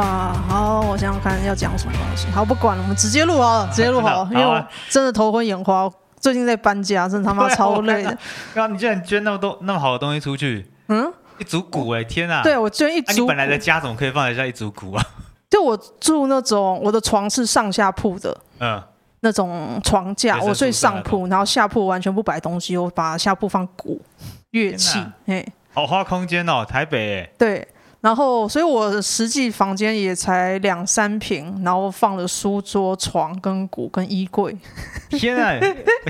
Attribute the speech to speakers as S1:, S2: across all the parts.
S1: 啊，好，我想想看要讲什么东西。好，不管了，我们直接录好了，直接录好了，
S2: 啊、
S1: 因为我真的头昏眼花，最近在搬家，真的他妈 超累的。
S2: 刚刚你居然捐那么多那么好的东西出去，嗯，一组鼓哎，天啊！
S1: 对，我捐一组、啊。
S2: 你本来的家怎么可以放得下一组鼓啊？
S1: 就我住那种，我的床是上下铺的，嗯，那种床架，我睡上铺，然后下铺完全不摆东西，我把下铺放鼓乐器，哎。
S2: 好花空间哦，台北哎。
S1: 对，然后所以我的实际房间也才两三平，然后放了书桌、床跟鼓跟衣柜。
S2: 天啊，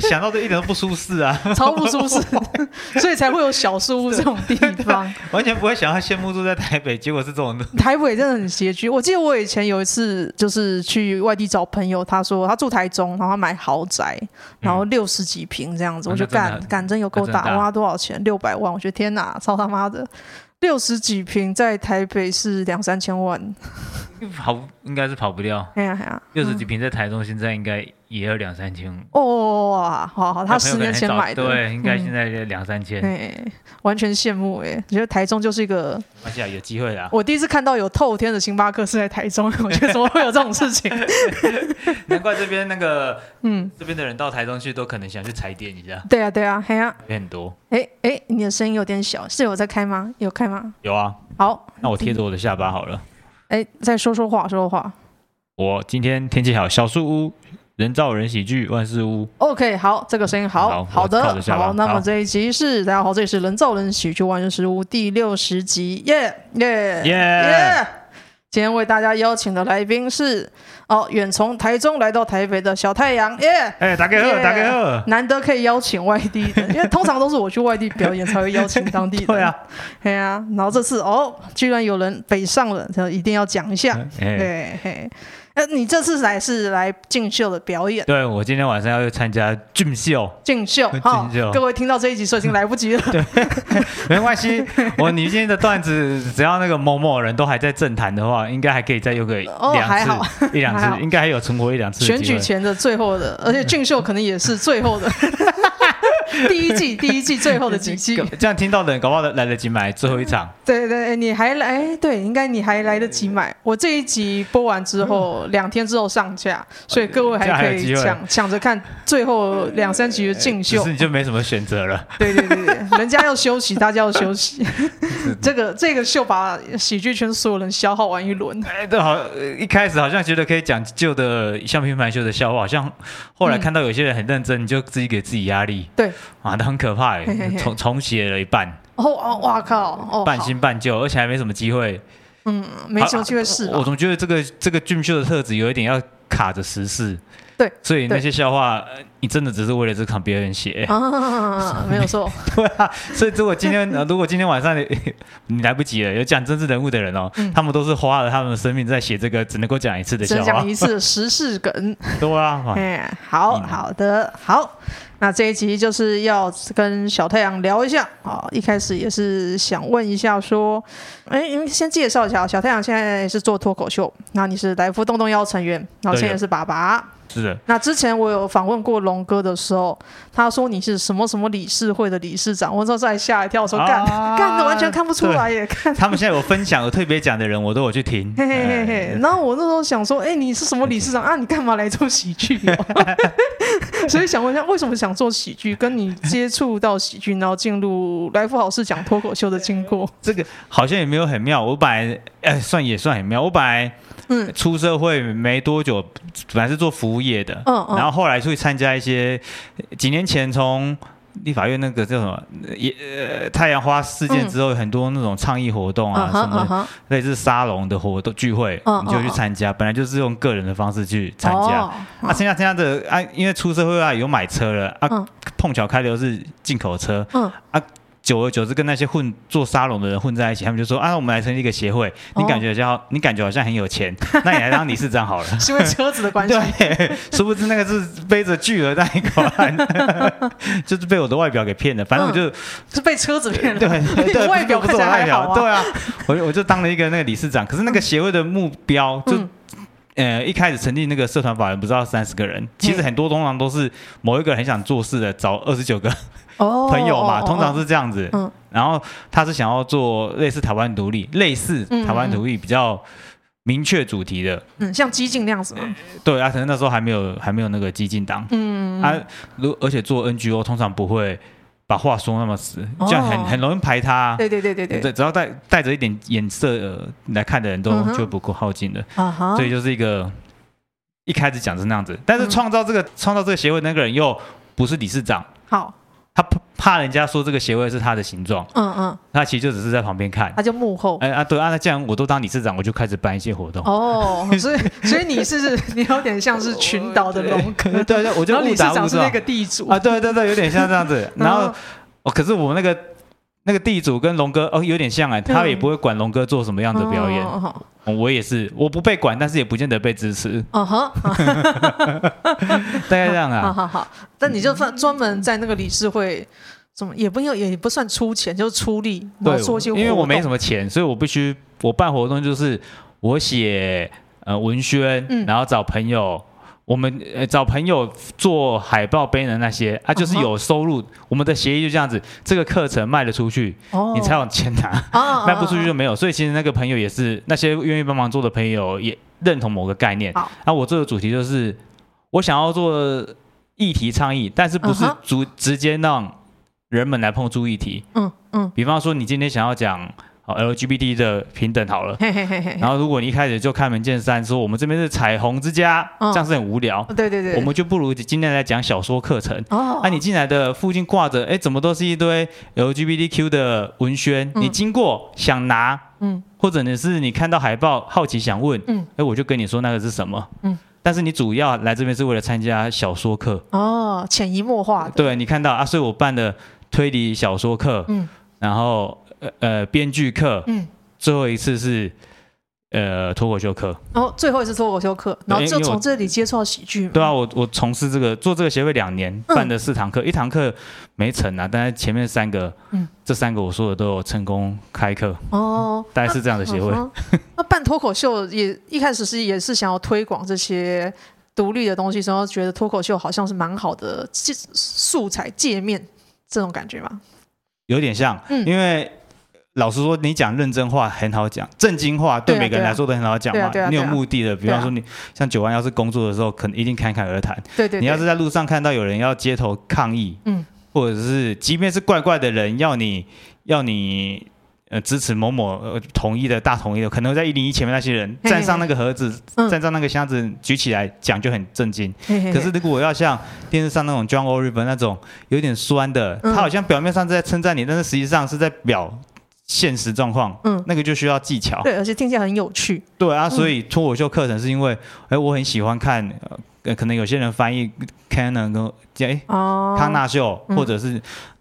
S2: 想到这一点都不舒适啊，
S1: 超不舒适，所以才会有小书屋这种地方。
S2: 完全不会想要羡慕住在台北，结果是这种。
S1: 台北真的很拮据。我记得我以前有一次就是去外地找朋友，他说他住台中，然后他买豪宅，然后六十几平这样子，嗯、我就干干真有够大，花多少钱？六百万，我觉得天哪，操他妈的！六十几平在台北是两三千万，
S2: 跑应该是跑不掉。
S1: 哎呀哎呀，
S2: 六十几平在台中现在应该也有两三千。
S1: 哦哇，好好，他十年前买的，
S2: 对，应该现在两三千。
S1: 哎、嗯，完全羡慕哎，我觉得台中就是一个，
S2: 而且有机会啦。
S1: 我第一次看到有透天的星巴克是在台中，我觉得怎么会有这种事情？
S2: 难怪这边那个，嗯，这边的人到台中去都可能想去踩点一下。
S1: 对啊对啊，还有
S2: 很多。
S1: 哎哎，你的声音有点小，是有在开吗？有开吗？
S2: 有啊。
S1: 好，
S2: 那我贴着我的下巴好了。
S1: 哎，再说说话，说说话。
S2: 我今天天气好，小树屋，人造人喜剧，万事屋。
S1: OK，好，这个声音好，好，好的，好。那么这一集是大家好，这里是人造人喜剧万事屋第六十集，耶耶耶！今天为大家邀请的来宾是。哦，远从台中来到台北的小太阳，耶！
S2: 哎，大家好，大家好，
S1: 难得可以邀请外地的，因为通常都是我去外地表演才会邀请当地的。
S2: 对啊，
S1: 对啊，然后这次哦，居然有人北上了，就一定要讲一下。对，嘿。呃，你这次来是来竞秀的表演？
S2: 对，我今天晚上要去参加竞秀。
S1: 竞秀，好，各位听到这一集，说已经来不及了。对，
S2: 没关系，我你今天的段子，只要那个某某人都还在政坛的话，应该还可以再用个两次，哦、还好一两次，应该还有存活一两次。
S1: 选举前的最后的，而且竞秀可能也是最后的。第一季，第一季最后的几期，
S2: 这样听到的人，搞不好来得及买最后一场。
S1: 对对，你还来？对，应该你还来得及买。我这一集播完之后，两天之后上架，所以各位还可以抢抢着看最后两三集的进秀。
S2: 可是你就没什么选择了。
S1: 对对对对，人家要休息，大家要休息。这个这个秀把喜剧圈所有人消耗完一轮。
S2: 哎，对，好，一开始好像觉得可以讲旧的像拼盘秀的笑话，好像后来看到有些人很认真，你就自己给自己压力。
S1: 对。
S2: 啊，那很可怕哎，重重写了一半。
S1: 哦哦，哇靠！哦，
S2: 半新半旧，而且还没什么机会。
S1: 嗯，没什么机会试、啊。
S2: 我总觉得这个这个俊秀的特质有一点要卡着时事。
S1: 对，
S2: 所以那些笑话，你真的只是为了这场别人写。
S1: 啊，没有错。
S2: 对啊，所以如果今天 如果今天晚上你你来不及了，有讲政治人物的人哦，嗯、他们都是花了他们的生命在写这个只能够讲一次的笑话。
S1: 只讲一次时事梗。
S2: 对啊。
S1: 哎，好好的好。那这一集就是要跟小太阳聊一下啊，一开始也是想问一下说，哎，先介绍一下，小太阳现在是做脱口秀，那你是来福洞洞幺成员，然后现在是爸爸。
S2: 是的，
S1: 那之前我有访问过龙哥的时候，他说你是什么什么理事会的理事长，我那时候再吓一跳，说干干的完全看不出来耶。看
S2: 他们现在有分享有特别讲的人，我都有去听。
S1: 嘿嘿嘿嘿。然后我那时候想说，哎，你是什么理事长 啊？你干嘛来做喜剧？所以想问一下，为什么想做喜剧？跟你接触到喜剧，然后进入来福好事讲脱口秀的经过？
S2: 这个好像也没有很妙。我本来哎，算也算很妙。我本来。嗯，出社会没多久，本来是做服务业的，嗯，嗯。然后后来去参加一些，几年前从立法院那个叫什么，也呃太阳花事件之后，很多那种倡议活动啊，嗯、什么类似沙龙的活动聚会，嗯、你就去参加，嗯、本来就是用个人的方式去参加，哦、啊，参加参加的啊，因为出社会啊有买车了啊，嗯、碰巧开的是进口车，嗯。啊。久而久之，跟那些混做沙龙的人混在一起，他们就说：“啊，我们来成立一个协会。你感觉好像，你感觉好像很有钱，那你来当理事长好了。”
S1: 是因为车子的关系。
S2: 对，殊不知那个是背着巨额贷款，就是被我的外表给骗了。反正我就、嗯、
S1: 是被车子骗了。
S2: 对，对，
S1: 外表不是我外表。
S2: 对啊，我我就当了一个那个理事长。可是那个协会的目标就，嗯、呃，一开始成立那个社团法人不知道三十个人，其实很多通常都是某一个人很想做事的，找二十九个。朋友嘛，通常是这样子。嗯，然后他是想要做类似台湾独立，类似台湾独立比较明确主题的，
S1: 嗯，像激进那样子吗？
S2: 对啊，可能那时候还没有还没有那个激进党，嗯，啊，如而且做 NGO 通常不会把话说那么死，这样很很容易排他，
S1: 对对对对对，
S2: 只要带带着一点颜色来看的人都就不够靠近的，所以就是一个一开始讲是那样子，但是创造这个创造这个协会那个人又不是理事长，
S1: 好。
S2: 他怕怕人家说这个协会是他的形状，嗯嗯，他其实就只是在旁边看，
S1: 他就幕后，
S2: 哎啊对啊，那既然我都当理事长，我就开始办一些活动，
S1: 哦，所以所以你是你有点像是群岛的龙哥，
S2: 对对，我就
S1: 理事长是那个地主。
S2: 啊，对对对，有点像这样子，然后哦，可是我那个。那个地主跟龙哥哦有点像哎，他也不会管龙哥做什么样的表演。我也是，我不被管，但是也不见得被支持。大概这样啊。
S1: 好好好，但你就算专门在那个理事会，怎么也不用也不算出钱，就是出力。
S2: 对，因为我没什么钱，所以我必须我办活动就是我写呃文宣，然后找朋友。我们呃找朋友做海报、banner 那些啊，就是有收入。Uh. 我们的协议就这样子，这个课程卖得出去，oh. 你才有钱拿；卖不出去就没有。所以其实那个朋友也是那些愿意帮忙做的朋友，也认同某个概念。好，那我做的主题就是我想要做议题倡议，但是不是直直接让人们来碰触议题。嗯嗯、uh，huh. 比方说你今天想要讲。LGBT 的平等好了，然后如果你一开始就开门见山说我们这边是彩虹之家，这样是很无聊。对对对，我们就不如今天来讲小说课程。哦啊，你进来的附近挂着，哎，怎么都是一堆 LGBTQ 的文宣？你经过想拿，嗯，或者你是你看到海报好奇想问，嗯，哎，我就跟你说那个是什么，嗯，但是你主要来这边是为了参加小说课。哦，潜移默化的。对，你看到啊，所以我办的推理小说课，嗯，然后。呃呃，编剧课，嗯，最后一次是呃脱口秀课，
S1: 哦，最后一次脱口秀课，然后就从这里接触到喜剧。
S2: 对啊，我我从事这个做这个协会两年，办的四堂课，一堂课没成啊，但是前面三个，嗯，这三个我说的都有成功开课。哦，大概是这样的协会。
S1: 那办脱口秀也一开始是也是想要推广这些独立的东西，然后觉得脱口秀好像是蛮好的素材界面这种感觉吗？
S2: 有点像，嗯，因为。老实说，你讲认真话很好讲，正经话对每个人来说都很好讲嘛。你有目的的，比方说你像九万，要是工作的时候，可能一定侃侃而谈。对对。你要是在路上看到有人要街头抗议，嗯，或者是即便是怪怪的人要你要你呃支持某某呃统一的大统一的，可能在一零一前面那些人站上那个盒子，站上那个箱子举起来讲就很震惊。可是如果我要像电视上那种 John Oliver 那种有点酸的，他好像表面上是在称赞你，但是实际上是在表。现实状况，嗯，那个就需要技巧，
S1: 对，而且听起来很有趣，
S2: 对啊，所以脱口秀课程是因为，哎，我很喜欢看，呃，可能有些人翻译 Canon 跟哎，哦，康纳秀，或者是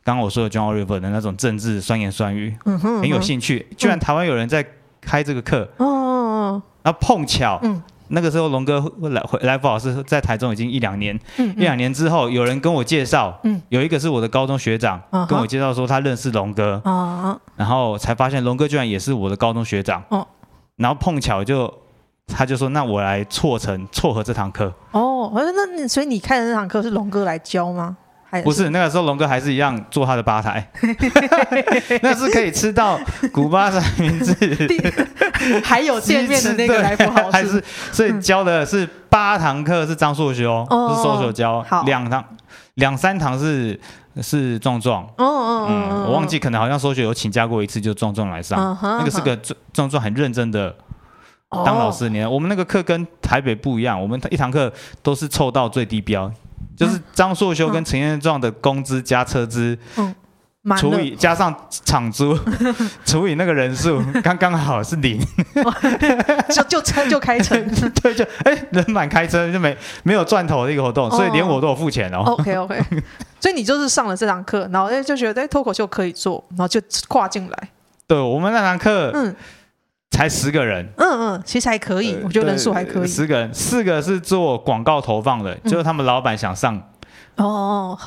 S2: 刚刚我说的 John Oliver 的那种政治酸言酸语，嗯哼，很有兴趣，居然台湾有人在开这个课，哦，然后碰巧，嗯。那个时候龙哥来回来，福老师在台中已经一两年，嗯嗯、一两年之后有人跟我介绍，嗯、有一个是我的高中学长、嗯、跟我介绍说他认识龙哥，嗯、然后才发现龙哥居然也是我的高中学长，哦、然后碰巧就他就说，那我来错成撮合这堂课。哦，
S1: 那所以你开的那堂课是龙哥来教吗？
S2: 不是，那个时候龙哥还是一样坐他的吧台，那是可以吃到古巴三明治，
S1: 还有见面的那个还不好吃，还是
S2: 所以教的是八堂课是张硕修，是硕修教，两堂两三堂是是壮壮，嗯，我忘记可能好像硕学有请假过一次，就壮壮来上，那个是个壮壮壮很认真的当老师，你看我们那个课跟台北不一样，我们一堂课都是凑到最低标。就是张硕修跟陈彦壮的工资加车资，嗯，除以加上场租，除以那个人数，刚刚好是零，
S1: 就就车就开车，
S2: 对，就哎人满开车就没没有赚头的一个活动，所以连我都有付钱哦。
S1: OK OK，所以你就是上了这堂课，然后哎就觉得哎脱口秀可以做，然后就跨进来。
S2: 对，我们那堂课，嗯。才十个人，
S1: 嗯嗯，其实还可以，我觉得人数还可以。
S2: 十个人，四个是做广告投放的，就是他们老板想上。哦，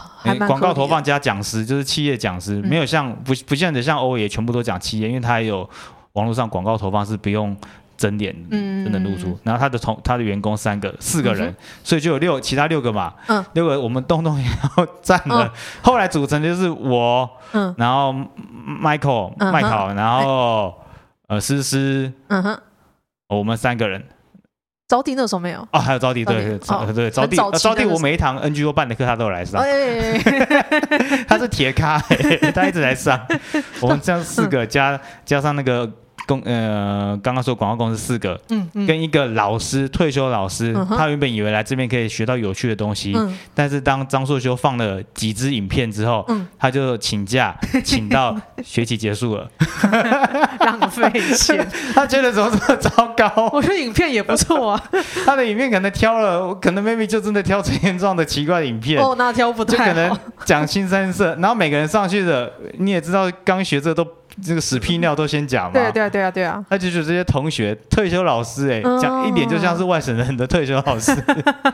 S2: 广告投放加讲师，就是企业讲师，没有像不不见得像欧爷全部都讲企业，因为他还有网络上广告投放是不用整脸，嗯，真的露出。然后他的同他的员工三个四个人，所以就有六其他六个嘛，嗯，六个我们东东也要占了。后来组成就是我，嗯，然后 Michael 麦考，然后。呃，思思，嗯哼，我们三个人。
S1: 招娣那时候没有
S2: 哦，还有招娣，对对对，招娣招娣，我每一堂 NGO 办的课他都有来上，他是铁咖，他一直来上。我们这样四个加加上那个。公呃，刚刚说广告公司四个，嗯，嗯。跟一个老师退休老师，嗯、他原本以为来这边可以学到有趣的东西，嗯、但是当张硕修放了几支影片之后，嗯、他就请假，请到学期结束了，
S1: 浪费钱，
S2: 他觉得怎么这么糟糕？
S1: 我觉得影片也不错啊，
S2: 他的影片可能挑了，可能 maybe 就真的挑陈彦壮的奇怪的影片，
S1: 哦，那挑不太，就可能
S2: 讲新三色，然后每个人上去的，你也知道，刚学这都。这个屎屁尿都先讲嘛？
S1: 对啊，对啊，对啊，对啊。
S2: 他就是这些同学退休老师哎，讲一点就像是外省人的退休老师。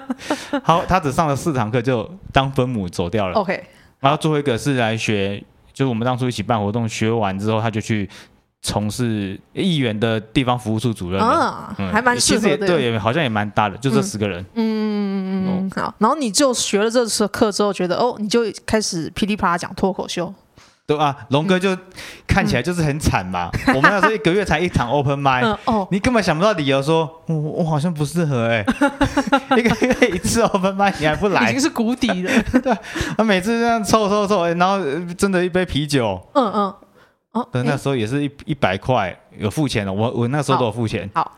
S2: 好，他只上了四堂课就当分母走掉了。
S1: OK。
S2: 然后最后一个是来学，就是我们当初一起办活动，学完之后他就去从事议员的地方服务处主任。
S1: 啊，还蛮适合的。
S2: 对，好像也蛮大的，就这十个人。
S1: 嗯嗯嗯嗯。好，然后你就学了这次课之后，觉得哦，你就开始噼里啪啦讲脱口秀。
S2: 对啊，龙哥就看起来就是很惨嘛。嗯、我们那时候一个月才一场 open mic，、嗯哦、你根本想不到理由说，我我好像不适合哎、欸。一个月一次 open mic，你还不来，
S1: 已经是谷底了。
S2: 对，他每次这样凑凑凑，然后真的一杯啤酒，嗯嗯，哦，对，那时候也是一一百块，有付钱的，我我那时候都有付钱。好。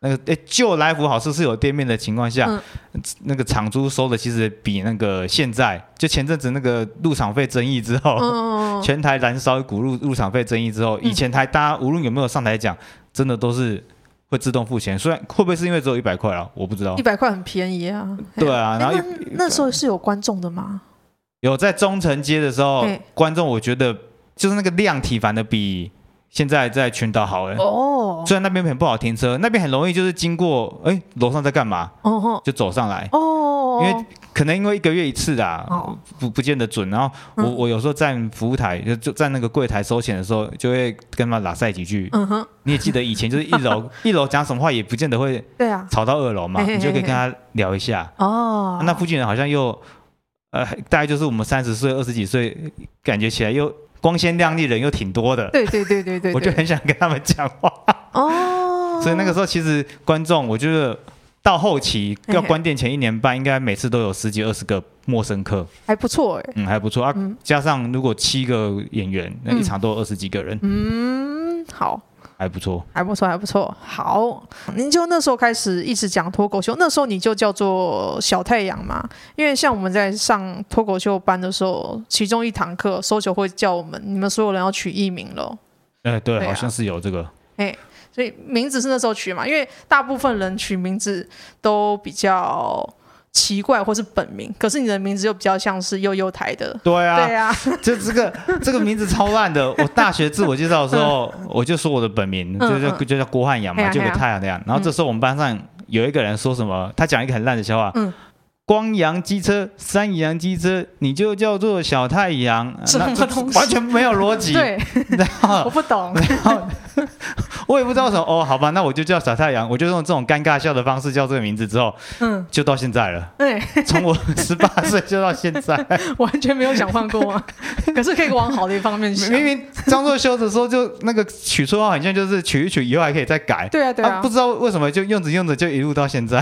S2: 好那个诶，旧来福好似是有店面的情况下，嗯、那个场租收的其实比那个现在，就前阵子那个入场费争议之后，嗯、全台燃烧一股入入场费争议之后，以前台大家无论有没有上台讲，真的都是会自动付钱。虽然会不会是因为只有一百块啊？我不知道。
S1: 一百块很便宜啊。
S2: 对啊，然后
S1: 那，那时候是有观众的吗？
S2: 有在中城街的时候，观众我觉得就是那个量体反的比。现在在群岛好哎哦，虽然那边很不好停车，那边很容易就是经过，哎，楼上在干嘛？哦就走上来哦，因为可能因为一个月一次啊，不不见得准。然后我我有时候站服务台，就就站那个柜台收钱的时候，就会跟他拉塞几句。嗯哼，你也记得以前就是一楼 一楼讲什么话也不见得会对啊吵到二楼嘛，你就可以跟他聊一下哦。那附近人好像又呃大概就是我们三十岁二十几岁，感觉起来又。光鲜亮丽人又挺多的，
S1: 对对对对对，
S2: 我就很想跟他们讲话。哦。所以那个时候其实观众，我觉得到后期要关店前一年半，应该每次都有十几二十个陌生客，
S1: 还不错哎，
S2: 嗯，还不错。啊。加上如果七个演员，那一场都有二十几个人，
S1: 嗯，好。
S2: 还不错，
S1: 还不错，还不错。好，您就那时候开始一直讲脱口秀，那时候你就叫做小太阳嘛？因为像我们在上脱口秀班的时候，其中一堂课，搜球会叫我们，你们所有人要取艺名喽。
S2: 哎、欸，对，好像是有这个。
S1: 哎，所以名字是那时候取嘛？因为大部分人取名字都比较。奇怪，或是本名，可是你的名字又比较像是悠悠台的。
S2: 对啊，对啊，就这个这个名字超烂的。我大学自我介绍的时候，我就说我的本名就叫就叫郭汉阳嘛，就个太阳那样。然后这时候我们班上有一个人说什么，他讲一个很烂的笑话。嗯。光阳机车，三阳机车，你就叫做小太阳，
S1: 什么东西？
S2: 完全没有逻辑。
S1: 对，然后我不懂。然后
S2: 我也不知道什么。哦，好吧，那我就叫小太阳，我就用这种尴尬笑的方式叫这个名字，之后，嗯，就到现在了。对，从我十八岁就到现在，
S1: 完全没有想换过啊。可是可以往好的一方面想。
S2: 明明张作修的时候就那个取绰号，好像就是取一取以后还可以再改。
S1: 对啊，对啊。
S2: 不知道为什么就用着用着就一路到现在。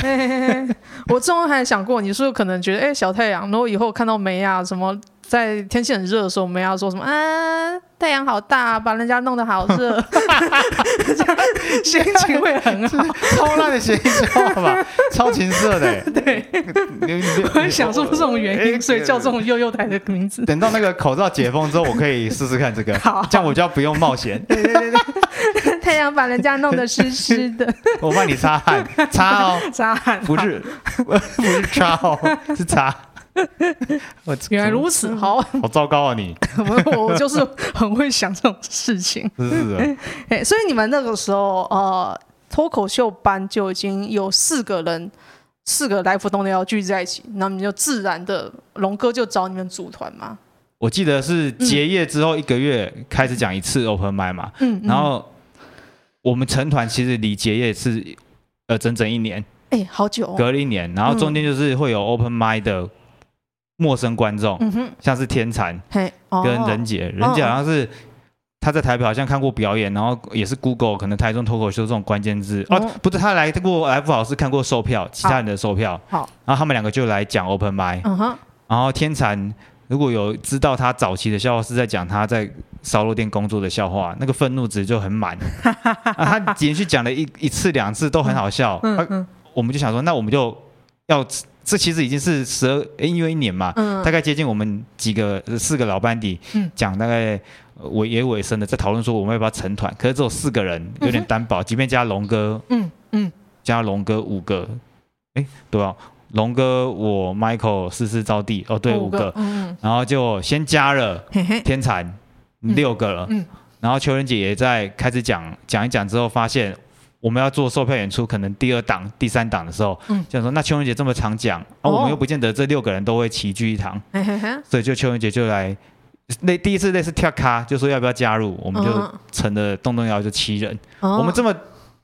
S1: 我中还想过你。是可能觉得哎、欸，小太阳，然后以后看到梅啊什么，在天气很热的时候，梅啊说什么啊，太阳好大，把人家弄得好热，这样心情会很好。
S2: 超烂的谐音笑话吧，超情色的。
S1: 对，我很想说这种原因，所以叫这种幼幼台的名字。
S2: 等到那个口罩解封之后，我可以试试看这个，好，这样我就要不用冒险。
S1: 对对对对，太阳把人家弄得湿湿的，
S2: 我帮你擦汗，擦哦，
S1: 擦汗，
S2: 不是 不是擦哦，是擦。
S1: 原来如此，好，
S2: 好糟糕啊！你
S1: 我我就是很会想这种事情，
S2: 是是的。
S1: 哎，所以你们那个时候，呃，脱口秀班就已经有四个人，四个来福东的要聚在一起，那么你就自然的龙哥就找你们组团嘛。
S2: 我记得是结业之后一个月开始讲一次 open mic 嘛，嗯，然后我们成团其实离结业是呃整整一年，
S1: 哎，好久，
S2: 隔了一年，然后中间就是会有 open mic 的。陌生观众，像是天蚕跟人杰，人杰好像是他在台北好像看过表演，然后也是 Google 可能台中脱口秀这种关键字哦，不是他来过来福好是看过售票，其他人的售票，好，然后他们两个就来讲 Open Mic，嗯哼，然后天蚕如果有知道他早期的笑话是在讲他在烧肉店工作的笑话，那个愤怒值就很满，他连续讲了一一次两次都很好笑，嗯嗯，我们就想说那我们就要。这其实已经是十二，因为一年嘛，嗯、大概接近我们几个四个老班底，嗯、讲大概尾也尾声的，在讨论说我们要不要成团，可是只有四个人有点单薄，嗯、即便加龙哥，嗯嗯，加龙哥五个，哎，对啊，龙哥我 Michael 四四招弟，哦对五个，嗯、然后就先加了天蚕、嗯、六个了，嗯、然后邱仁姐也在开始讲讲一讲之后发现。我们要做售票演出，可能第二档、第三档的时候，嗯，就说那邱仁杰这么常讲，而、我们又不见得这六个人都会齐聚一堂，所以就邱仁杰就来，那第一次类似跳卡，就说要不要加入，我们就成了动动摇就七人。哦、我们这么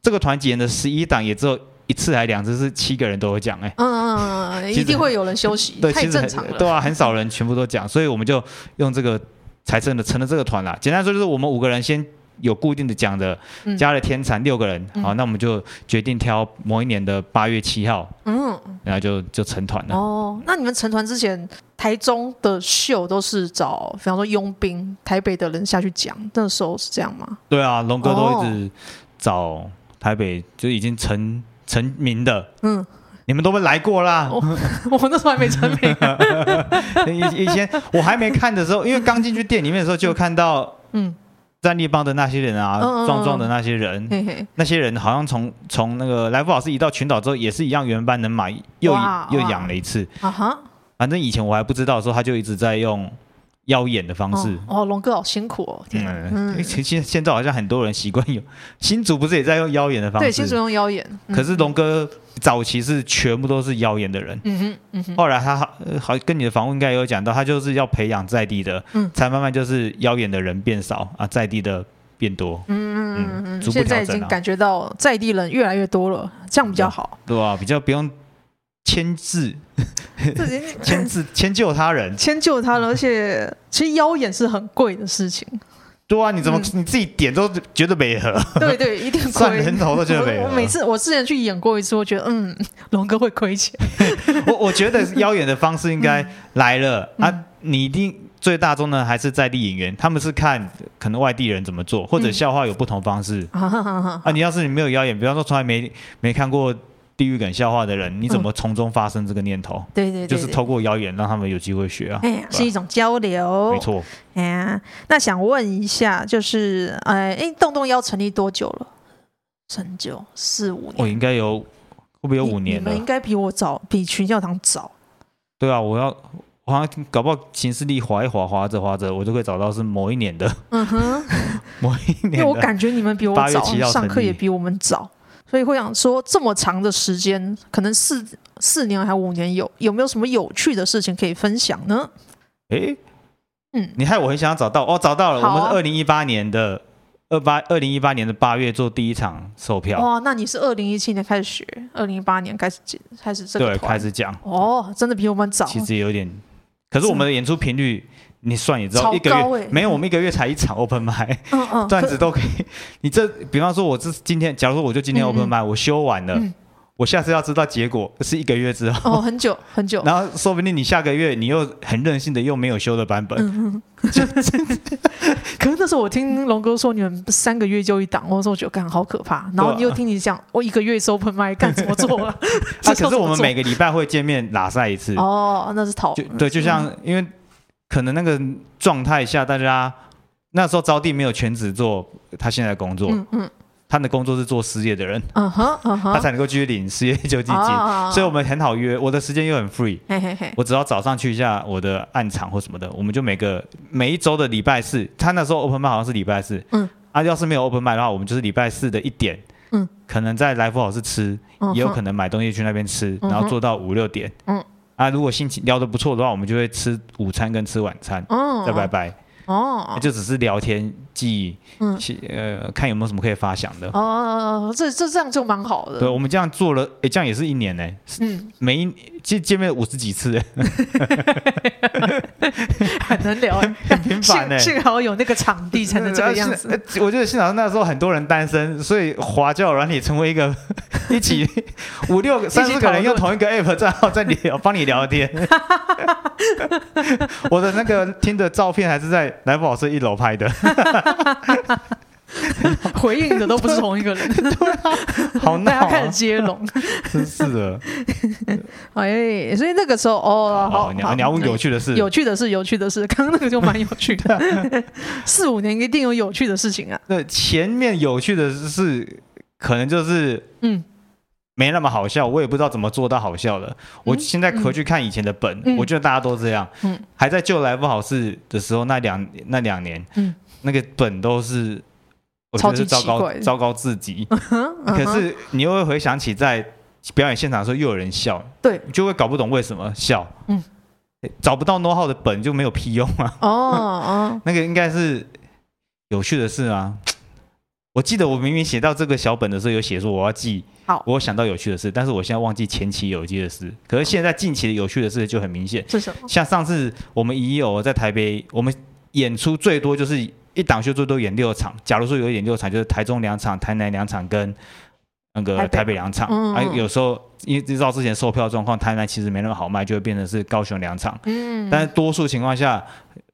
S2: 这个团演的十一档，也只有一次还两次是七个人都会讲，哎，嗯嗯
S1: 嗯，一定会有人休息，
S2: 对，
S1: 太正常了，
S2: 对啊，很少人全部都讲，所以我们就用这个才真的成了这个团啦。简单说就是我们五个人先。有固定的讲的，加了天蚕六个人，嗯、好，那我们就决定挑某一年的八月七号，嗯，然后就就成团了。
S1: 哦，那你们成团之前，台中的秀都是找，比方说佣兵，台北的人下去讲，那时候是这样吗？
S2: 对啊，龙哥都一直找台北就已经成成名的，嗯，你们都没来过啦，
S1: 我，我们那时候还没成名，
S2: 以以前我还没看的时候，因为刚进去店里面的时候就看到，嗯。战立帮的那些人啊，壮壮、嗯、的那些人，嘿嘿那些人好像从从那个来福老师移到群岛之后，也是一样原班人马，又又养了一次。啊哈，反正以前我还不知道的时候，他就一直在用。妖眼的方式
S1: 哦，龙哥好辛苦哦！天
S2: 嗯，其实现在好像很多人习惯用，新竹不是也在用妖眼的方式？
S1: 对，新竹用妖眼。
S2: 可是龙哥早期是全部都是妖眼的人，嗯哼，嗯哼。后来他好跟你的访问应该有讲到，他就是要培养在地的，嗯，才慢慢就是妖眼的人变少啊，在地的变多，嗯嗯嗯嗯。
S1: 现在已经感觉到在地人越来越多了，这样比较好，
S2: 对吧？比较不用。牵制，牵制，迁就他人，
S1: 迁就他人，而且其实妖演是很贵的事情。
S2: 对啊，你怎么你自己点都觉得违和？
S1: 对对，一定贵，
S2: 算人头都觉得违和。
S1: 我每次我之前去演过一次，我觉得嗯，龙哥会亏钱。
S2: 我我觉得妖演的方式应该来了啊，你一定最大宗的还是在地演员，他们是看可能外地人怎么做，或者笑话有不同方式啊。你要是你没有妖演，比方说从来没没看过。地狱梗笑话的人，你怎么从中发生这个念头？对对，就是透过谣言让他们有机会学啊。哎，
S1: 是一种交流，
S2: 没错。
S1: 哎呀，那想问一下，就是哎哎，动动妖成立多久了？成就四五年，
S2: 我应该有会不会有五年了？
S1: 你们应该比我早，比群教堂早。
S2: 对啊，我要我好像搞不好行事历划一划，划着划着，我就会找到是某一年的。嗯哼，某一年。因为
S1: 我感觉你们比我早，上课也比我们早。所以会想说，这么长的时间，可能四四年还五年有，有没有什么有趣的事情可以分享呢？
S2: 诶，嗯，你害我很想要找到哦，找到了，啊、我们是二零一八年的二八二零一八年的八月做第一场售票。哇，
S1: 那你是二零一七年开始学，二零一八年开始开始这个
S2: 对开始讲
S1: 哦，真的比我们早。
S2: 其实有点，可是我们的演出频率。你算也知道，一个月没有，我们一个月才一场 open mic，段子都可以。你这，比方说，我这今天，假如说我就今天 open mic，我修完了，我下次要知道结果是一个月之后。
S1: 哦，很久很久。
S2: 然后说不定你下个月你又很任性的又没有修的版本。
S1: 可是那时候我听龙哥说你们三个月就一档，我说我觉得干好可怕。然后你又听你讲，我一个月收 open mic 干怎么做啊？
S2: 可是我们每个礼拜会见面拉赛一次。
S1: 哦，那是讨。
S2: 对，就像因为。可能那个状态下，大家那时候招娣没有全职做他现在的工作，嗯嗯，他的工作是做失业的人，嗯哼，他才能够继续领失业救济金，所以我们很好约，我的时间又很 free，嘿嘿嘿，我只要早上去一下我的暗场或什么的，我们就每个每一周的礼拜四，他那时候 open mic 好像是礼拜四，嗯，啊，要是没有 open mic 的话，我们就是礼拜四的一点，嗯，可能在来福好是吃，也有可能买东西去那边吃，然后做到五六点，嗯。啊，如果心情聊得不错的话，我们就会吃午餐跟吃晚餐，再拜拜。哦，就只是聊天，记忆，嗯，呃，看有没有什么可以发想的。
S1: 哦，这这这样就蛮好的。
S2: 对，我们这样做了，哎，这样也是一年呢。嗯，每一见见面五十几次，
S1: 很能聊，很频繁呢。幸好有那个场地才能这个样子。
S2: 我觉得幸好那时候很多人单身，所以滑交友软体成为一个 一起五六个三四个人用同一个 app 账号在聊，帮你聊天。我的那个听的照片还是在来宝老师一楼拍的，
S1: 回应的都不是同一个人，
S2: 对啊，好闹，
S1: 大家开始接龙，
S2: 真是的。
S1: 哎，所以那个时候哦，好，
S2: 你要你要问有趣的事，
S1: 有趣的事，有趣的事，刚刚那个就蛮有趣的，四五年一定有有趣的事情啊。
S2: 那前面有趣的事，可能就是嗯。没那么好笑，我也不知道怎么做到好笑的。我现在回去看以前的本，嗯、我觉得大家都这样。嗯，还在旧来不好事的时候，那两那两年，嗯，那个本都是我觉得是糟糕糟糕至极。可是你又会回想起在表演现场的时候，又有人笑，对，就会搞不懂为什么笑。嗯，找不到 how 的本就没有屁用啊。哦 哦，那个应该是有趣的事啊。我记得我明明写到这个小本的时候，有写说我要记。好，我想到有趣的事，但是我现在忘记前期有趣的事。可是现在近期的有趣的事就很明显。是什么？像上次我们已有在台北，我们演出最多就是一档秀最多演六场。假如说有演六场，就是台中两场、台南两场跟那个台北两场。嗯。啊，有时候因为知道之前售票状况，台南其实没那么好卖，就会变成是高雄两场。嗯。但是多数情况下，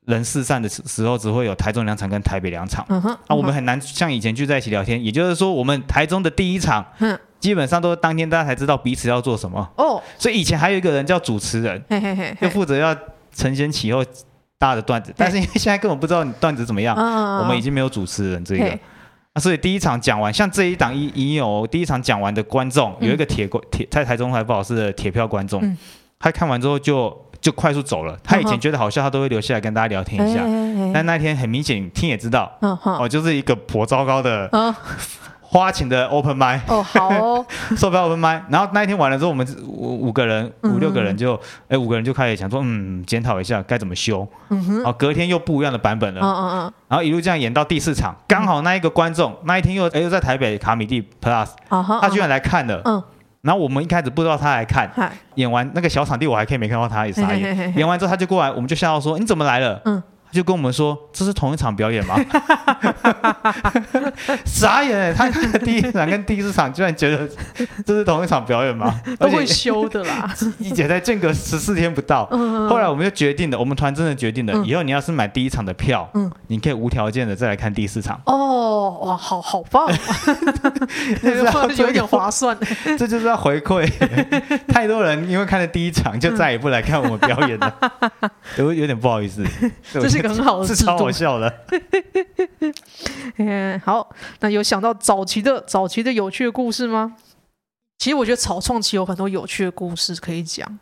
S2: 人四散的时候，只会有台中两场跟台北两场。嗯哼。啊，我们很难像以前聚在一起聊天。也就是说，我们台中的第一场。嗯。基本上都是当天大家才知道彼此要做什么哦，所以以前还有一个人叫主持人，就负责要承先启后搭的段子，但是因为现在根本不知道你段子怎么样，我们已经没有主持人这个，啊，所以第一场讲完，像这一档已已有第一场讲完的观众，有一个铁观铁在台中还不好是的铁票观众，他看完之后就就快速走了，他以前觉得好笑，他都会留下来跟大家聊天一下，但那天很明显听也知道，哦，就是一个颇糟糕的。花钱的 open mic 哦，好哦，售票 open mic 然后那一天完了之后，我们五五个人、五六个人就，哎，五个人就开始想说，嗯，检讨一下该怎么修。嗯哼。哦，隔天又不一样的版本了。嗯嗯嗯。然后一路这样演到第四场，刚好那一个观众那一天又哎又在台北卡米蒂 Plus，他居然来看了。嗯。然后我们一开始不知道他来看，演完那个小场地我还可以没看到他，也傻眼。演完之后他就过来，我们就笑到说，你怎么来了？嗯。就跟我们说，这是同一场表演吗？傻眼！他看第一场跟第四场，居然觉得这是同一场表演吗？
S1: 都会修的啦，
S2: 一姐在间隔十四天不到。后来我们就决定了，我们团真的决定了，以后你要是买第一场的票，你可以无条件的再来看第四场。
S1: 哦，哇，好好棒，有点划算。
S2: 这就是要回馈，太多人因为看了第一场就再也不来看我们表演了，有有点不好意思。
S1: 这个很好的，
S2: 是超好笑的。
S1: 嗯，好，那有想到早期的早期的有趣的故事吗？其实我觉得草创期有很多有趣的故事可以讲。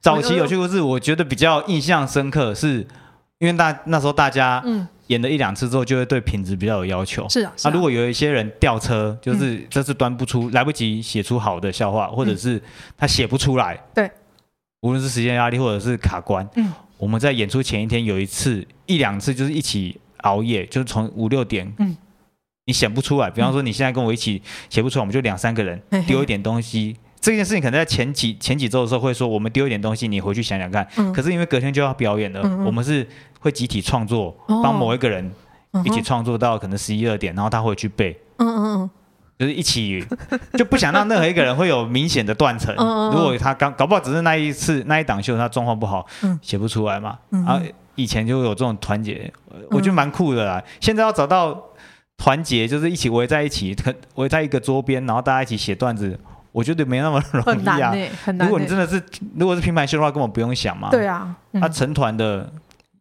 S2: 早期有趣故事，我觉得比较印象深刻，是因为大那时候大家演了一两次之后，就会对品质比较有要求。是啊，那如果有一些人吊车，就是这次端不出，来不及写出好的笑话，或者是他写不出来，对，无论是时间压力或者是卡关，嗯。我们在演出前一天有一次一两次就是一起熬夜，就是从五六点，嗯，你写不出来。比方说你现在跟我一起写不出来，我们就两三个人丢一点东西。这件事情可能在前几前几周的时候会说，我们丢一点东西，你回去想想看。可是因为隔天就要表演了，我们是会集体创作，帮某一个人一起创作到可能十一二点，然后他会去背。嗯嗯嗯。就是一起，就不想让任何一个人会有明显的断层。如果他刚搞不好只是那一次那一档秀他状况不好，写不出来嘛。然后以前就有这种团结，我觉得蛮酷的啦。现在要找到团结，就是一起围在一起，围在一个桌边，然后大家一起写段子，我觉得没那么容易啊。如果你真的是如果是拼盘秀的话，根本不用想嘛。对啊，他成团的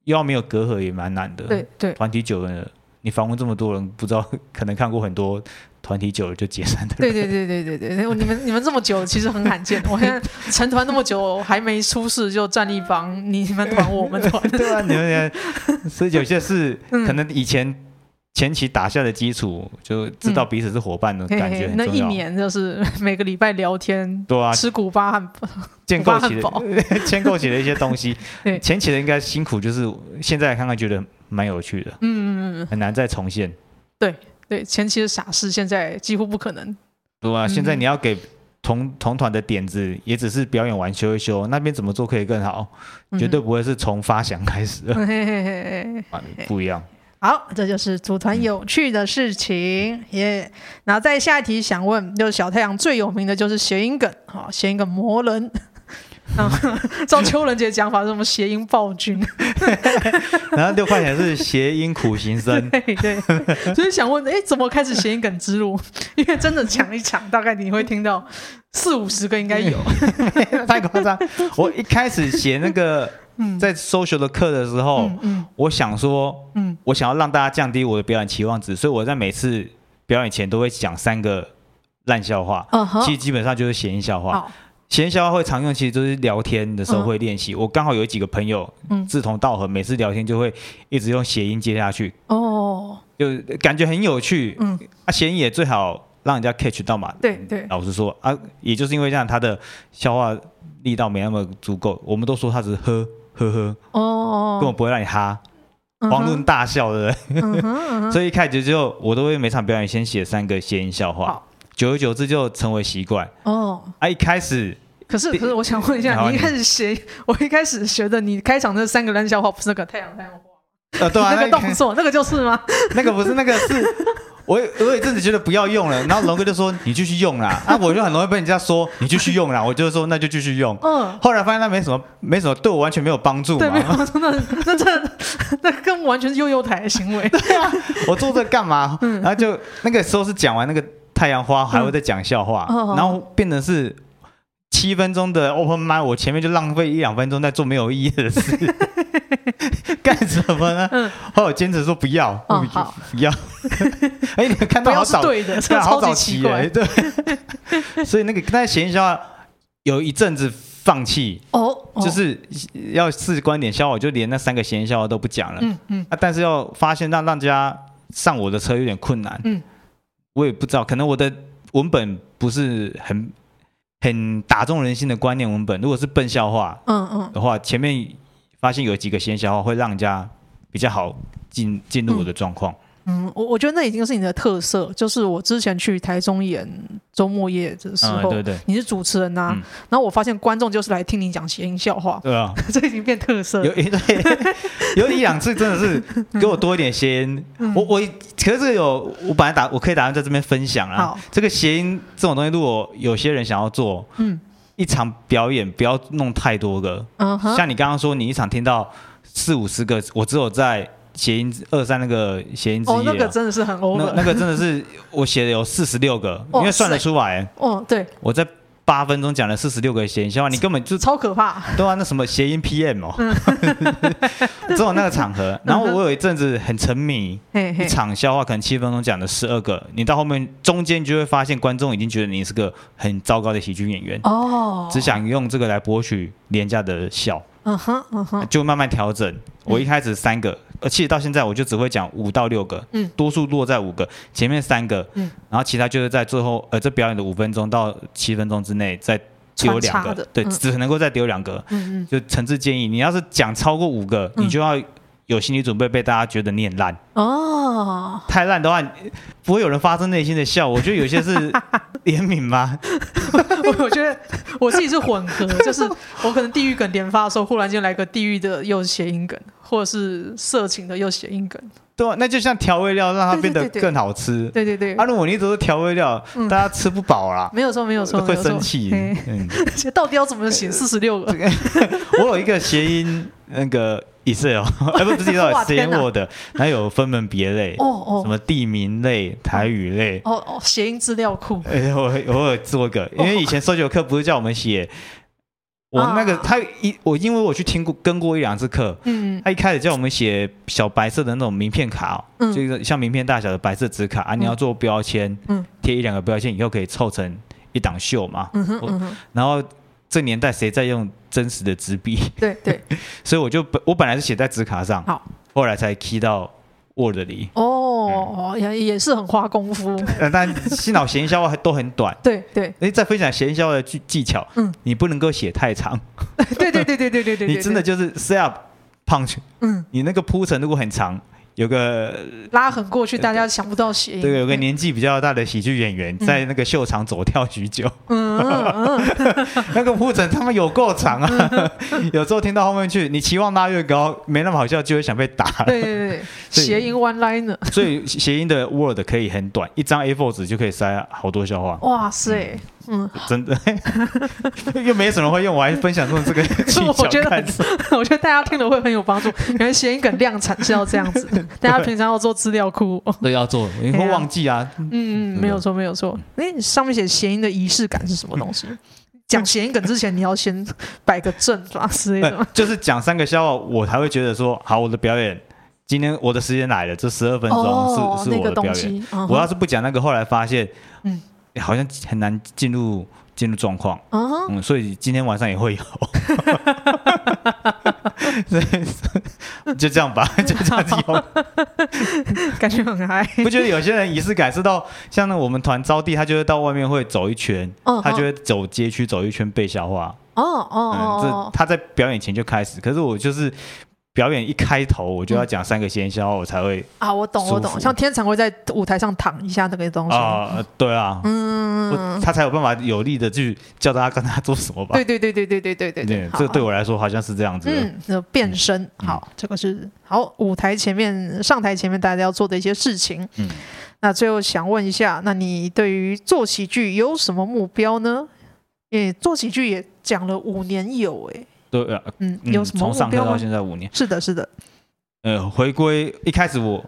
S2: 又要没有隔阂也蛮难的。对对，团体久了，你访问这么多人，不知道 可能看过很多。团体久了就解散的。
S1: 对对对对对对，你们你们这么久其实很罕见。我现在成团那么久还没出事就站一方，你们团我们团。
S2: 对啊，你们所以有些事可能以前前期打下的基础，就知道彼此是伙伴的感觉。
S1: 那一年就是每个礼拜聊天，对啊，吃古 巴汉堡，
S2: 建构起的建构起的一些东西。对前期的应该辛苦，就是现在看看觉得蛮有趣的。嗯嗯
S1: 嗯，
S2: 很难再重现。
S1: 对对，前期的傻事现在几乎不可能。
S2: 对啊，现在你要给同同团的点子，也只是表演完修一修，那边怎么做可以更好，绝对不会是从发想开始的。不一样。
S1: 好，这就是组团有趣的事情耶。然后再下一题想问，就是小太阳最有名的就是谐音梗，好，谐音梗魔人。照邱仁杰讲法是什么谐音暴君？
S2: 然后六块钱是谐音苦行僧。
S1: 对对，所以想问，哎，怎么开始谐音梗之路？因为真的讲一讲，大概你会听到四五十个，应该有。
S2: 太夸张！我一开始写那个。在 social 的课的时候，嗯嗯、我想说，嗯、我想要让大家降低我的表演期望值，所以我在每次表演前都会讲三个烂笑话。Uh 其实基本上就是谐音笑话。谐、uh huh、音笑话会常用，其实都是聊天的时候会练习。Uh 我刚好有几个朋友志同道合，每次聊天就会一直用谐音接下去。哦，就感觉很有趣。嗯，啊，谐音也最好让人家 catch 到嘛。
S1: 对对，
S2: 老实说啊，也就是因为这样，他的消化力道没那么足够。我们都说他只是呵。呵呵哦，根本不会让你哈，黄润大笑的人，所以一开始就我都会每场表演先写三个谐音笑话，久而久之就成为习惯哦。啊，一开始
S1: 可是可是我想问一下，你一开始学，我一开始学的，你开场那三个烂笑话不是那个太阳太阳花？呃，对啊，那个动作那个就是吗？
S2: 那个不是，那个是。我我有一阵子觉得不要用了，然后龙哥就说，你继续用啦，啊，我就很容易被人家说你继续用啦，我就说那就继续用。嗯，后来发现那没什么，没什么，对我完全没有帮助。
S1: 对，没有，真的，那这那更完全是悠悠台的行为。
S2: 对啊，我做这干嘛？然后就那个时候是讲完那个太阳花，还会再讲笑话，然后变成是七分钟的 open mic，我前面就浪费一两分钟在做没有意义的事。干什么呢？嗯，后来我坚持说不要，不要。哎，你们看到好早，
S1: 对的，
S2: 好早期哎，对。所以那个那谐音笑话有一阵子放弃哦，就是要试观点笑话，我就连那三个谐音笑话都不讲了。嗯嗯。啊，但是要发现让让大家上我的车有点困难。嗯。我也不知道，可能我的文本不是很很打中人心的观念文本。如果是笨笑话，嗯嗯的话，前面。发现有几个闲笑话会让人家比较好进进入我的状况。
S1: 嗯，我我觉得那已经是你的特色。就是我之前去台中演周末夜的时候，对对，你是主持人呐，然后我发现观众就是来听你讲谐音笑话。对啊，这已经变特色。
S2: 有一 对，有一两次真的是 给我多一点谐音。我我可是有，我本来打我可以打算在这边分享啊。这个谐音这种东西，如果有些人想要做，嗯。一场表演不要弄太多个，uh. 像你刚刚说，你一场听到四五十个，我只有在谐音二三那个谐音之夜，哦，
S1: 那个真的是很 over，
S2: 那那个真的是我写的有四十六个，因为算得出来，
S1: 哦，对，
S2: 我在。八分钟讲了四十六个谐音笑话，你根本就
S1: 超可怕。
S2: 对啊，那什么谐音 PM 哦，只有那个场合。然后我有一阵子很沉迷，一场笑话可能七分钟讲了十二个，你到后面中间就会发现观众已经觉得你是个很糟糕的喜剧演员哦，只想用这个来博取廉价的笑。嗯哼，嗯哼，就慢慢调整。我一开始三个，而其实到现在我就只会讲五到六个，嗯，多数落在五个，前面三个，嗯，然后其他就是在最后，呃，这表演的五分钟到七分钟之内再丢两个，对，只能够再丢两个，嗯嗯，就诚挚建议，你要是讲超过五个，你就要有心理准备被大家觉得你很烂哦，太烂的话不会有人发自内心的笑，我觉得有些是 怜悯吗？
S1: 我觉得我自己是混合，就是我可能地狱梗连发的时候，忽然间来个地狱的又谐音梗，或者是色情的又谐音梗。
S2: 对啊，那就像调味料，让它变得更好吃。
S1: 对对对。
S2: 啊，如果你都是调味料，大家吃不饱啦。
S1: 没有错，没有错，
S2: 会生气。
S1: 嗯。到底要怎么写四十六个？
S2: 我有一个谐音那个 Excel，哎，不是知道谐音 Word，还有分门别类。哦哦。什么地名类、台语类。
S1: 哦哦，谐音资料库。
S2: 哎，我我有做一个，因为以前搜九课不是叫我们写。我那个他一我因为我去听过跟过一两次课，嗯，他一开始叫我们写小白色的那种名片卡，哦，嗯，就是像名片大小的白色纸卡啊，你要做标签，嗯，贴一两个标签以后可以凑成一档秀嘛，嗯哼，嗯哼，然后这年代谁在用真实的纸笔？
S1: 对对，
S2: 所以我就本我本来是写在纸卡上，好，后来才 key 到。Word 里
S1: 哦，也也是很花功夫。
S2: 但新老闲销 都很短。
S1: 对对。
S2: 哎，再分享闲销的技技巧。嗯。你不能够写太长。
S1: 对对对对对对对。
S2: 你真的就是 set up punch。嗯。你那个铺陈如果很长，有个
S1: 拉横过去，大家想不到谐音。
S2: 对，有个年纪比较大的喜剧演员在那个秀场走跳许久。嗯 那个铺陈他们有够长啊！有时候听到后面去，你期望拉越高，没那么好笑，就会想被打。
S1: 对对对，谐音 one liner。
S2: 所以谐音的 word 可以很短，一张 A4 纸就可以塞好多笑话。
S1: 哇塞！嗯，
S2: 真的，又没什么会用，我还分享用这个 技巧。
S1: 我觉得，我觉得大家听了会很有帮助。原来谐音梗量产是要这样子，大家平常要做资料库，
S2: 对，要做，你会忘记啊。
S1: 嗯嗯，没有错，没有错。哎，上面写谐音的仪式感是什么东西？讲谐音梗之前，你要先摆个阵法之类的。
S2: 就是讲三个笑话，我才会觉得说，好，我的表演，今天我的时间来了，这十二分钟是是我的表演。我要是不讲那个，后来发现，嗯。好像很难进入进入状况，uh. 嗯，所以今天晚上也会有，就这样吧，就这样子
S1: 有，感觉很嗨。
S2: 不觉得有些人仪式感是到像那我们团招地，他就会到外面会走一圈，uh. 他就会走街区走一圈背笑话。哦哦哦，这他在表演前就开始，可是我就是。表演一开头，我就要讲三个先笑话，我才会
S1: 啊，我懂我懂，像天成会在舞台上躺一下那个东西
S2: 啊，对啊，嗯，他才有办法有力的去叫大家跟他做什么吧？
S1: 对对对对对对对对对，
S2: 这对我来说好像是这样子。
S1: 嗯，变身，好，这个是好舞台前面上台前面大家要做的一些事情。嗯，那最后想问一下，那你对于做喜剧有什么目标呢？也，做喜剧也讲了五年有诶。
S2: 对啊，嗯，有什么从上课到现在五年，
S1: 是的，是的。
S2: 呃，回归一开始我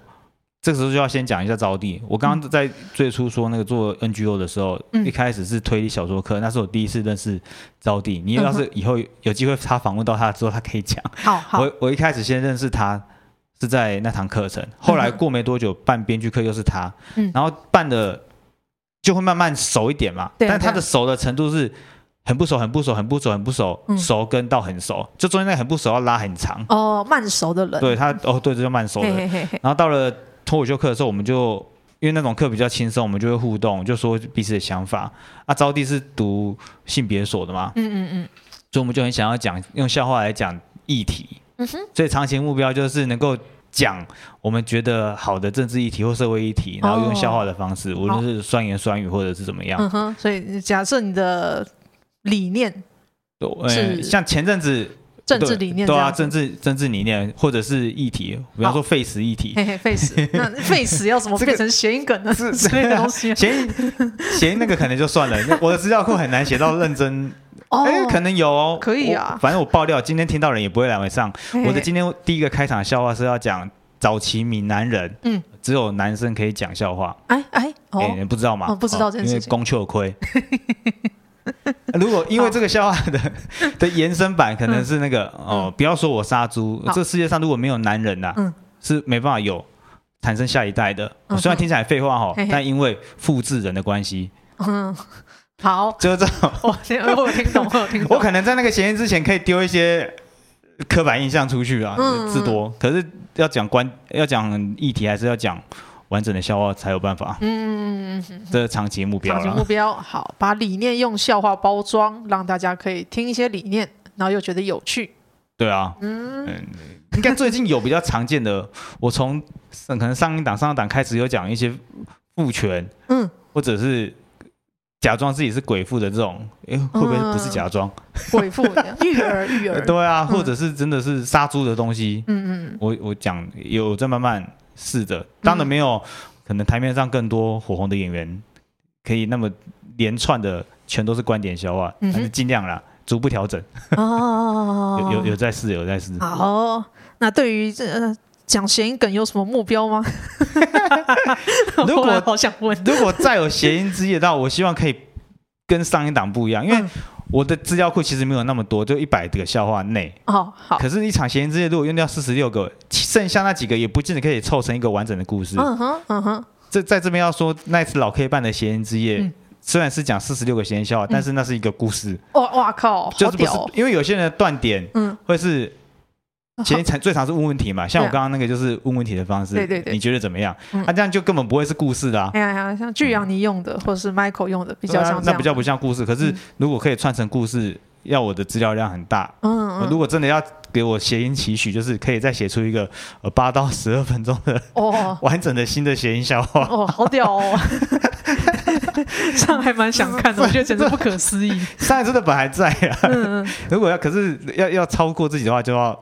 S2: 这个时候就要先讲一下招娣。我刚刚在最初说那个做 NGO 的时候，嗯、一开始是推理小说课，那是我第一次认识招娣。你要是以后有机会他访问到他之后，他可以讲。好，好。我我一开始先认识他是在那堂课程，后来过没多久办编剧课又是他，嗯、然后办的就会慢慢熟一点嘛。对但他的熟的程度是。很不熟，很不熟，很不熟，很不熟，熟跟到很熟，就中间那很不熟要拉很长。
S1: 哦，慢熟的人。
S2: 对他，哦，对，这叫慢熟的。然后到了脱口秀课的时候，我们就因为那种课比较轻松，我们就会互动，就说彼此的想法。啊，招娣是读性别所的嘛，嗯嗯嗯，所以我们就很想要讲用笑话来讲议题。嗯哼。所以长期目标就是能够讲我们觉得好的政治议题或社会议题，然后用笑话的方式，无论是酸言酸语或者是怎么样。
S1: 嗯哼。所以假设你的。理念，
S2: 对，像前阵子
S1: 政治理念，
S2: 对啊，政治政治理念，或者是议题，比方说废死议题，
S1: 废死，那废死要怎么变成谐音梗呢？是 这个东西，
S2: 谐音谐音那个可能就算了，我的资料库很难写到认真，哎，可能有哦，
S1: 可以啊，
S2: 反正我爆料，今天听到人也不会来回上。我的今天第一个开场笑话是要讲早期闽南人，嗯，只有男生可以讲笑话，哎哎，哎，你不知道吗？
S1: 不知道这件事
S2: 情，因为宫秋亏。如果因为这个笑话的 的延伸版可能是那个哦，不要说我杀猪，这世界上如果没有男人呐，是没办法有产生下一代的。虽然听起来废话哈，但因为复制人的关系，
S1: 嗯，好，
S2: 就是这种。
S1: 我我听懂，我听懂。
S2: 我可能在那个谐音之前可以丢一些刻板印象出去啊，字多。可是要讲关，要讲议题，还是要讲。完整的笑话才有办法。嗯，这是长期目标。长期
S1: 目标好，把理念用笑话包装，让大家可以听一些理念，然后又觉得有趣。
S2: 对啊，嗯，应该最近有比较常见的，我从可能上一档上一档开始有讲一些父权，嗯，或者是假装自己是鬼父的这种，哎，会不会不是假装？
S1: 鬼父育儿育儿。
S2: 对啊，或者是真的是杀猪的东西。嗯嗯，我我讲有在慢慢。是的，当然没有可能台面上更多火红的演员可以那么连串的全都是观点笑话，但是尽量啦，逐步调整。哦，有有有在试，有在试。
S1: 好，那对于这讲谐音梗有什么目标吗？如果好想问，
S2: 如果再有谐音之夜，那我希望可以跟上一档不一样，因为。我的资料库其实没有那么多，就一百个笑话内。哦，好。可是，一场谐音之夜如果用掉四十六个，剩下那几个也不见得可以凑成一个完整的故事。嗯哼，嗯哼。这在这边要说，那一次老 K 办的谐音之夜，嗯、虽然是讲四十六个谐音笑话，嗯、但是那是一个故事。
S1: 哇哇靠！
S2: 就是不是，因为有些人的断点，嗯，会是。其实 最常是问问题嘛，像我刚刚那个就是问问题的方式。对对对，你觉得怎么样？那这样就根本不会是故事的啊。哎
S1: 呀，像巨阳你用的，或者是 Michael 用的，比较像。
S2: 那比较不像故事。可是如果可以串成故事，要我的资料量很大。嗯嗯。如果真的要给我谐音期许，就是可以再写出一个呃八到十二分钟的哦 完整的新的谐音笑话。
S1: 哦，好屌哦！这样还蛮想看的，我觉得简直不可思议。
S2: 上一次的本还在啊。嗯嗯。如果要可是要要超过自己的话，就要。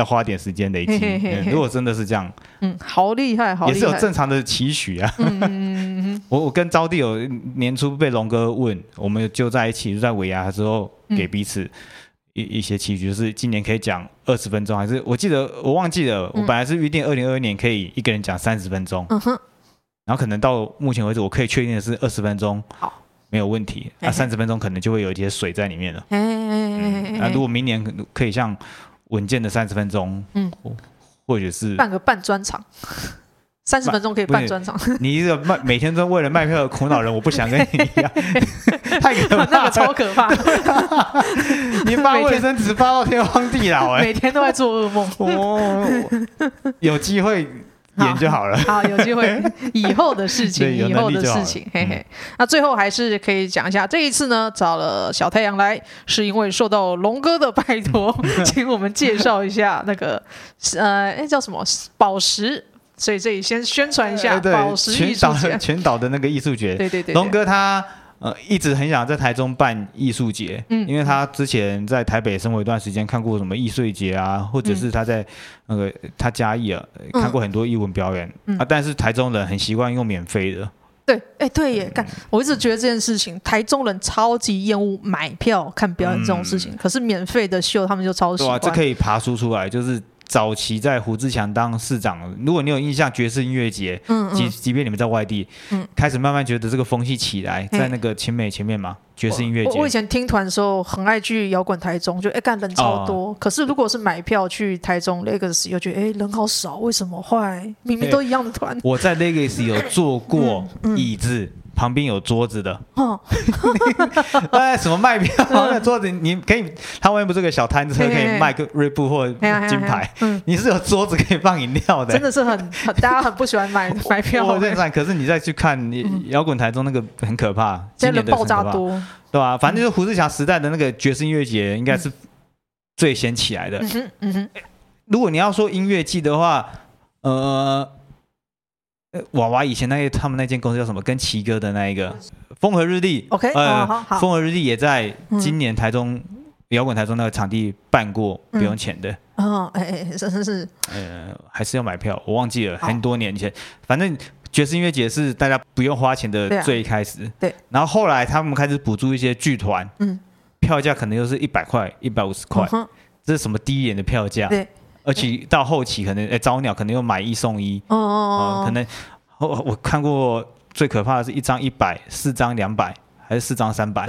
S2: 要花点时间累积、嗯。如果真的是这样，
S1: 嗯，好厉害，好，
S2: 也是有正常的期许啊。嗯、我我跟招弟有年初被龙哥问，我们就在一起，就在尾牙的时候给彼此一、嗯、一些期许，就是今年可以讲二十分钟，还是我记得我忘记了，我本来是预定二零二一年可以一个人讲三十分钟，嗯哼，然后可能到目前为止，我可以确定的是二十分钟，好，没有问题。那三十分钟可能就会有一些水在里面了。嗯，那如果明年可以像。稳健的三十分钟，嗯，或者是
S1: 办个半专场，三十分钟可以办专场。
S2: 你一个卖每天都为了卖票而苦恼人，我不想跟你一样，太可怕，
S1: 那个超可怕。
S2: 你发卫生纸发到天荒地老，哎，
S1: 每天都在做噩梦。
S2: 哦，有机会。演就好了，
S1: 好，有机会。以后的事情，以后的事情，嘿嘿。嗯、那最后还是可以讲一下，这一次呢找了小太阳来，是因为受到龙哥的拜托，请我们介绍一下那个呃，哎叫什么宝石，所以这里先宣传一下宝石艺术节，
S2: 全岛的那个艺术节，
S1: 对对对，
S2: 龙哥他。呃，一直很想在台中办艺术节，嗯，因为他之前在台北生活一段时间，看过什么艺术节啊，或者是他在那个他嘉义啊，看过很多艺文表演，嗯，啊，但是台中人很习惯用免费的，
S1: 对，哎，对耶，干，我一直觉得这件事情，台中人超级厌恶买票看表演这种事情，可是免费的秀他们就超喜欢，对啊，
S2: 这可以爬梳出来，就是。早期在胡志强当市长，如果你有印象，爵士音乐节，嗯，即即便你们在外地，嗯，开始慢慢觉得这个风气起来，在那个勤美前面嘛，爵士音乐节。
S1: 我以前听团的时候很爱去摇滚台中，就哎干人超多。可是如果是买票去台中 Legacy，又觉得哎人好少，为什么坏？明明都一样的团。
S2: 我在 Legacy 有坐过椅子。旁边有桌子的，哦，哎，什么卖票？那桌子你可以，他外面不是有个小摊车，可以卖个瑞布或金牌。嗯，你是有桌子可以放饮料的，
S1: 真的是很，大家很不喜欢买 买票。
S2: 我认识，可是你再去看摇滚台中那个很可怕，
S1: 真的爆炸多，
S2: 对吧？反正就是胡志强时代的那个爵士音乐节，应该是最先起来的。嗯哼，嗯哼。如果你要说音乐季的话，呃。娃娃以前那个他们那间公司叫什么？跟奇哥的那一个风和日丽
S1: ，OK，呃，好，好，
S2: 风和日丽也在今年台中摇滚台中那个场地办过，不用钱的。
S1: 哦，哎哎，是是是，
S2: 呃，还是要买票，我忘记了，很多年前，反正爵士音乐节是大家不用花钱的最开始，对。然后后来他们开始补助一些剧团，嗯，票价可能又是一百块、一百五十块，这是什么低廉的票价？对。而且到后期可能，哎，早鸟可能又买一送一，哦哦哦，可能我我看过最可怕的是一张一百，四张两百，还是四张三百？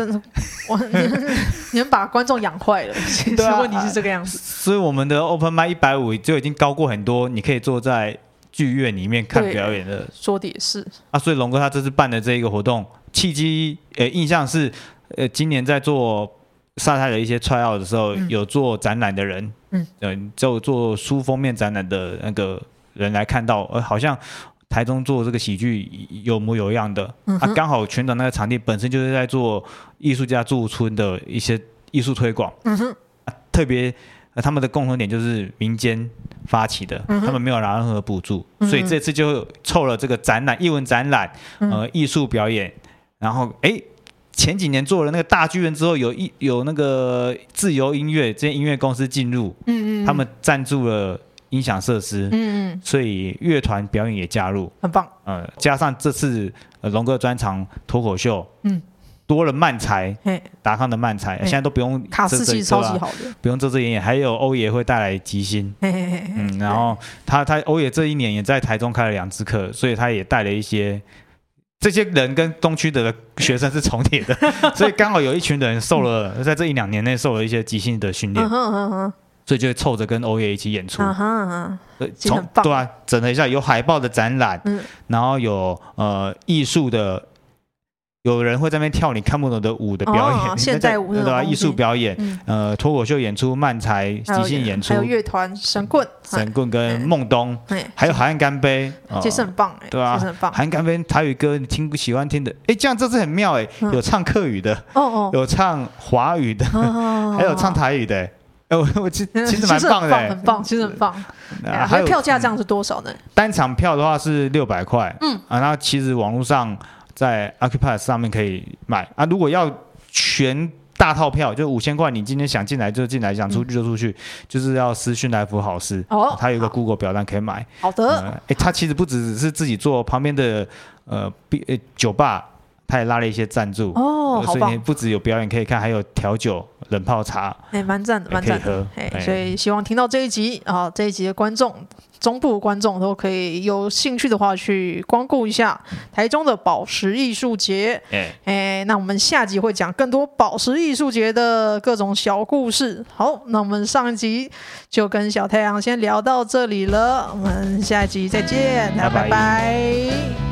S1: 我 你们把观众养坏了，其实问题是这个样子。
S2: 所以我们的 open mic 一百五就已经高过很多，你可以坐在剧院里面看表演的。
S1: 说的也是
S2: 啊，所以龙哥他这次办的这一个活动，契机，呃，印象是，呃，今年在做。上台的一些 try out 的时候，有做展览的人，嗯，就做书封面展览的那个人来看到，呃，好像台中做这个喜剧有模有样的，啊，刚好全岛那个场地本身就是在做艺术家驻村的一些艺术推广，嗯哼，特别他们的共同点就是民间发起的，他们没有拿任何补助，所以这次就凑了这个展览，艺文展览，呃，艺术表演，然后哎。前几年做了那个大剧院之后，有一有那个自由音乐这些音乐公司进入，嗯嗯，他们赞助了音响设施，嗯嗯，所以乐团表演也加入，
S1: 很棒，
S2: 呃，加上这次龙哥专场脱口秀，嗯，多了漫才，达康的漫才，现在都不用
S1: 卡司机超级好的，
S2: 不用遮遮掩掩，还有欧爷会带来即兴，嗯，然后他他欧爷这一年也在台中开了两次课，所以他也带了一些。这些人跟东区的学生是重叠的，所以刚好有一群人受了，在这一两年内受了一些即兴的训练，所以就凑着跟欧耶一起演出。从对啊，整了一下，有海报的展览，然后有呃艺术的有人会在那边跳你看不懂的舞的表演，
S1: 现代舞对
S2: 吧？艺术表演，呃，脱口秀演出、漫才、即兴演出，
S1: 还有乐团神棍、
S2: 神棍跟孟东，还有海岸干杯，
S1: 其实很棒，
S2: 对吧？海岸干杯台语歌，你听不喜欢听的，哎，这样这次很妙哎，有唱客语的，哦哦，有唱华语的，还有唱台语的，哎，我我其其实蛮棒的，
S1: 很棒，其实很棒。还有票价这样是多少呢？
S2: 单场票的话是六百块，嗯。啊，那其实网络上。在 Accupass 上面可以买啊！如果要全大套票，就五千块，你今天想进来就进来，想出去就出去，嗯、就是要私讯来福好事哦。他有一个 Google 表单可以买。
S1: 好的。哎、
S2: 呃，他其实不只是自己做，旁边的呃，呃酒吧他也拉了一些赞助哦，所以不只有表演可以看，还有调酒、冷泡茶，
S1: 哎，蛮赞的，蛮赞的。哎，所以希望听到这一集啊，这一集的观众。中部观众都可以有兴趣的话，去光顾一下台中的宝石艺术节。哎、欸，那我们下集会讲更多宝石艺术节的各种小故事。好，那我们上一集就跟小太阳先聊到这里了，我们下一集再见。拜拜。